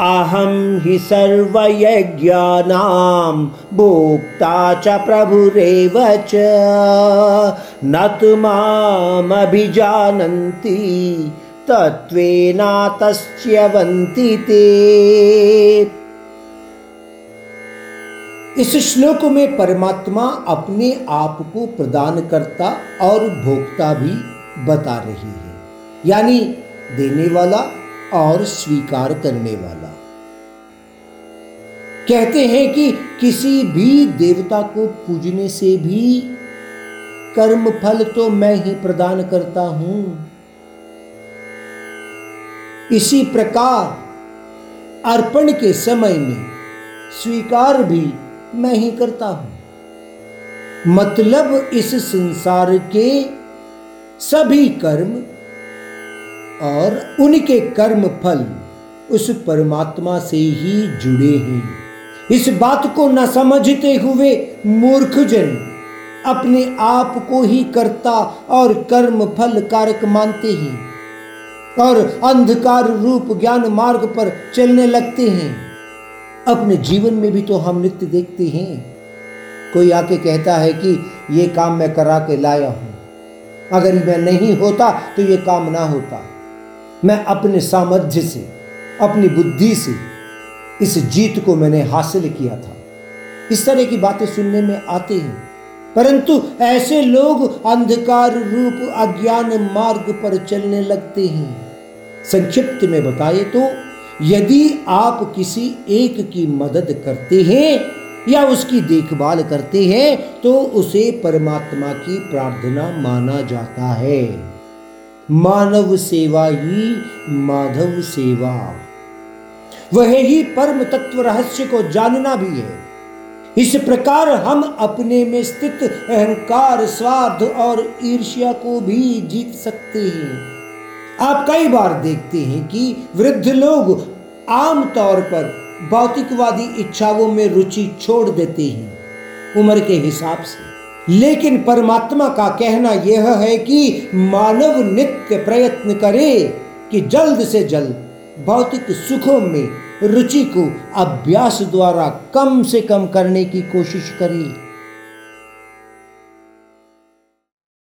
अहं हि सर्वयज्ञानां भोक्ता च प्रभुरेव च। न तु मामभिजानन्ति तत्त्वेनातस्यवन्ति ते। इस श्लोक में परमात्मा अपने आप को प्रदान करता और भोक्ता भी बता रही है। यानी देने वाला और स्वीकार करने वाला। कहते हैं कि किसी भी देवता को पूजने से भी कर्म फल तो मैं ही प्रदान करता हूँ। इसी प्रकार अर्पण के समय में स्वीकार भी मैं ही करता हूँ। मतलब इस संसार के सभी कर्म और उनके कर्म फल उस परमात्मा से ही जुड़े हैं। इस बात को न समझते हुए मूर्ख जन अपने आप को ही करता और कर्म फल कारक मानते हैं और अंधकार रूप ज्ञान मार्ग पर चलने लगते हैं। अपने जीवन में भी तो हम नित्य देखते हैं। कोई आके कहता है कि ये काम मैं करा के लाया हूँ। अगर मैं नहीं होता तो ये काम ना होता। मैं अपने सामर्थ्य से, अपनी बुद्धि से इस जीत को मैंने हासिल किया था। इस तरह की बातें सुनने में आते हैं। परंतु ऐसे लोग अंधकार रूप अज्ञान मार्ग पर चलने लगते हैं। संक्षिप्त में बताए तो यदि आप किसी एक की मदद करते हैं या उसकी देखभाल करते हैं तो उसे परमात्मा की प्रार्थना माना जाता है। मानव सेवा ही माधव सेवा। वह ही परम तत्व रहस्य को जानना भी है। इस प्रकार हम अपने में स्थित अहंकार, स्वार्थ और ईर्ष्या को भी जीत सकते हैं। आप कई बार देखते हैं कि वृद्ध लोग आम तौर पर भौतिकवादी इच्छाओं में रुचि छोड़ देते हैं। उम्र के हिसाब से लेकिन परमात्मा का कहना यह है कि मानव नित्य प्रयत्न करे कि जल्द से जल्द भौतिक सुखों में रुचि को अभ्यास द्वारा कम से कम करने की कोशिश करे।